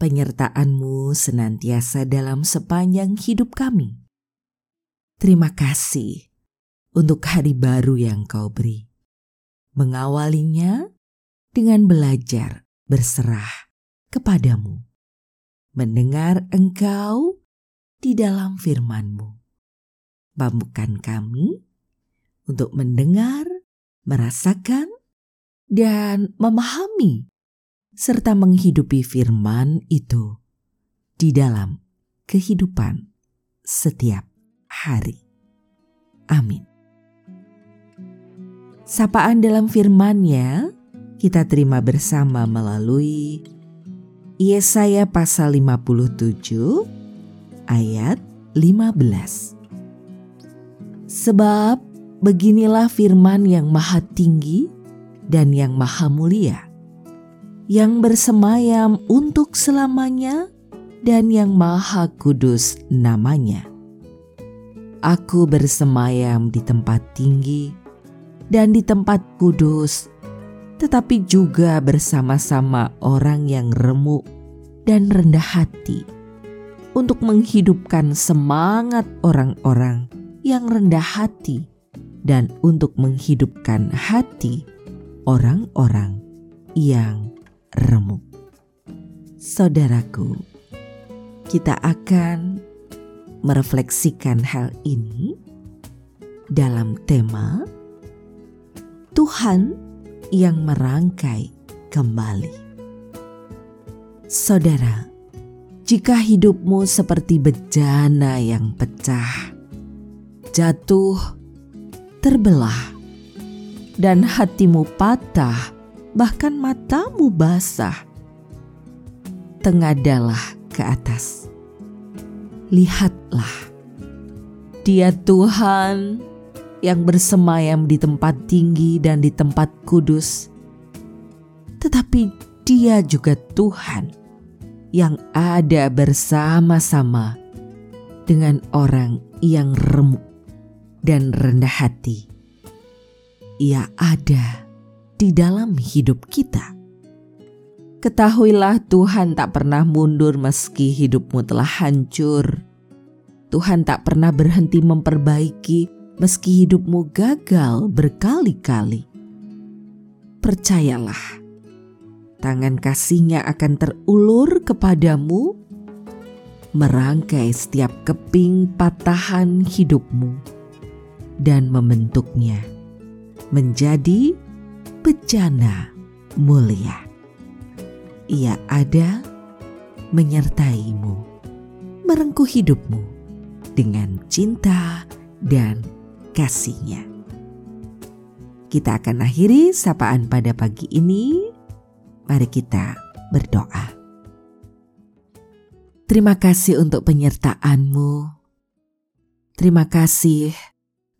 penyertaan-Mu senantiasa dalam sepanjang hidup kami. Terima kasih untuk hari baru yang Kau beri. Mengawalinya dengan belajar berserah kepadamu. Mendengar Engkau di dalam firman-Mu. Mampukan kami untuk mendengar, merasakan, dan memahami serta menghidupi firman itu di dalam kehidupan setiap hari. Amin. Sapaan dalam firman-Nya kita terima bersama melalui Yesaya pasal 57 ayat 15. Sebab beginilah firman yang maha tinggi dan yang maha mulia yang bersemayam untuk selamanya dan yang maha kudus namanya. Aku bersemayam di tempat tinggi dan di tempat kudus, tetapi juga bersama-sama orang yang remuk dan rendah hati untuk menghidupkan semangat orang-orang yang rendah hati dan untuk menghidupkan hati orang-orang yang remuk. Saudaraku, kita akan merefleksikan hal ini dalam tema Tuhan yang merangkai kembali. Saudara, jika hidupmu seperti bejana yang pecah, jatuh, terbelah, dan hatimu patah bahkan matamu basah. Tengadalah ke atas. Lihatlah, dia Tuhan yang bersemayam di tempat tinggi dan di tempat kudus. Tetapi dia juga Tuhan yang ada bersama-sama dengan orang yang remuk dan rendah hati. Ia ada di dalam hidup kita. Ketahuilah Tuhan tak pernah mundur meski hidupmu telah hancur. Tuhan tak pernah berhenti memperbaiki meski hidupmu gagal berkali-kali. Percayalah, tangan kasihnya akan terulur kepadamu, merangkai setiap keping patahan hidupmu, dan membentuknya menjadi bejana mulia. Ia ada menyertaimu, merengkuh hidupmu dengan cinta dan kasihnya. Kita akan akhiri sapaan pada pagi ini. Mari kita berdoa. Terima kasih untuk penyertaanmu. Terima kasih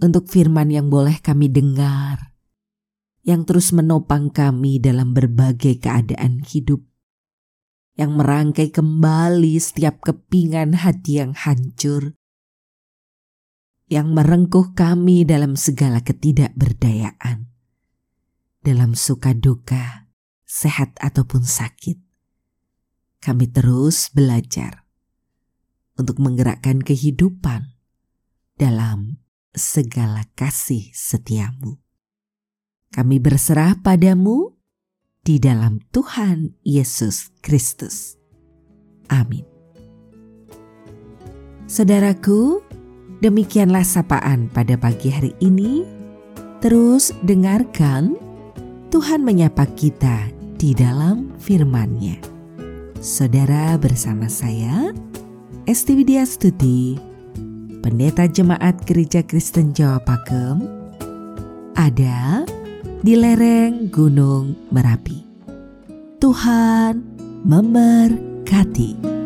untuk firman yang boleh kami dengar yang terus menopang kami dalam berbagai keadaan hidup, yang merangkai kembali setiap kepingan hati yang hancur, yang merengkuh kami dalam segala ketidakberdayaan, dalam suka duka, sehat ataupun sakit. Kami terus belajar untuk menggerakkan kehidupan dalam segala kasih setiamu. Kami berserah padamu di dalam Tuhan Yesus Kristus. Amin. Saudaraku, demikianlah sapaan pada pagi hari ini. Terus dengarkan Tuhan menyapa kita di dalam firman-Nya. Saudara bersama saya, Esti Widya Studi, Pendeta Jemaat Gereja Kristen Jawa Pakem, ada di lereng Gunung Merapi. Tuhan memberkati.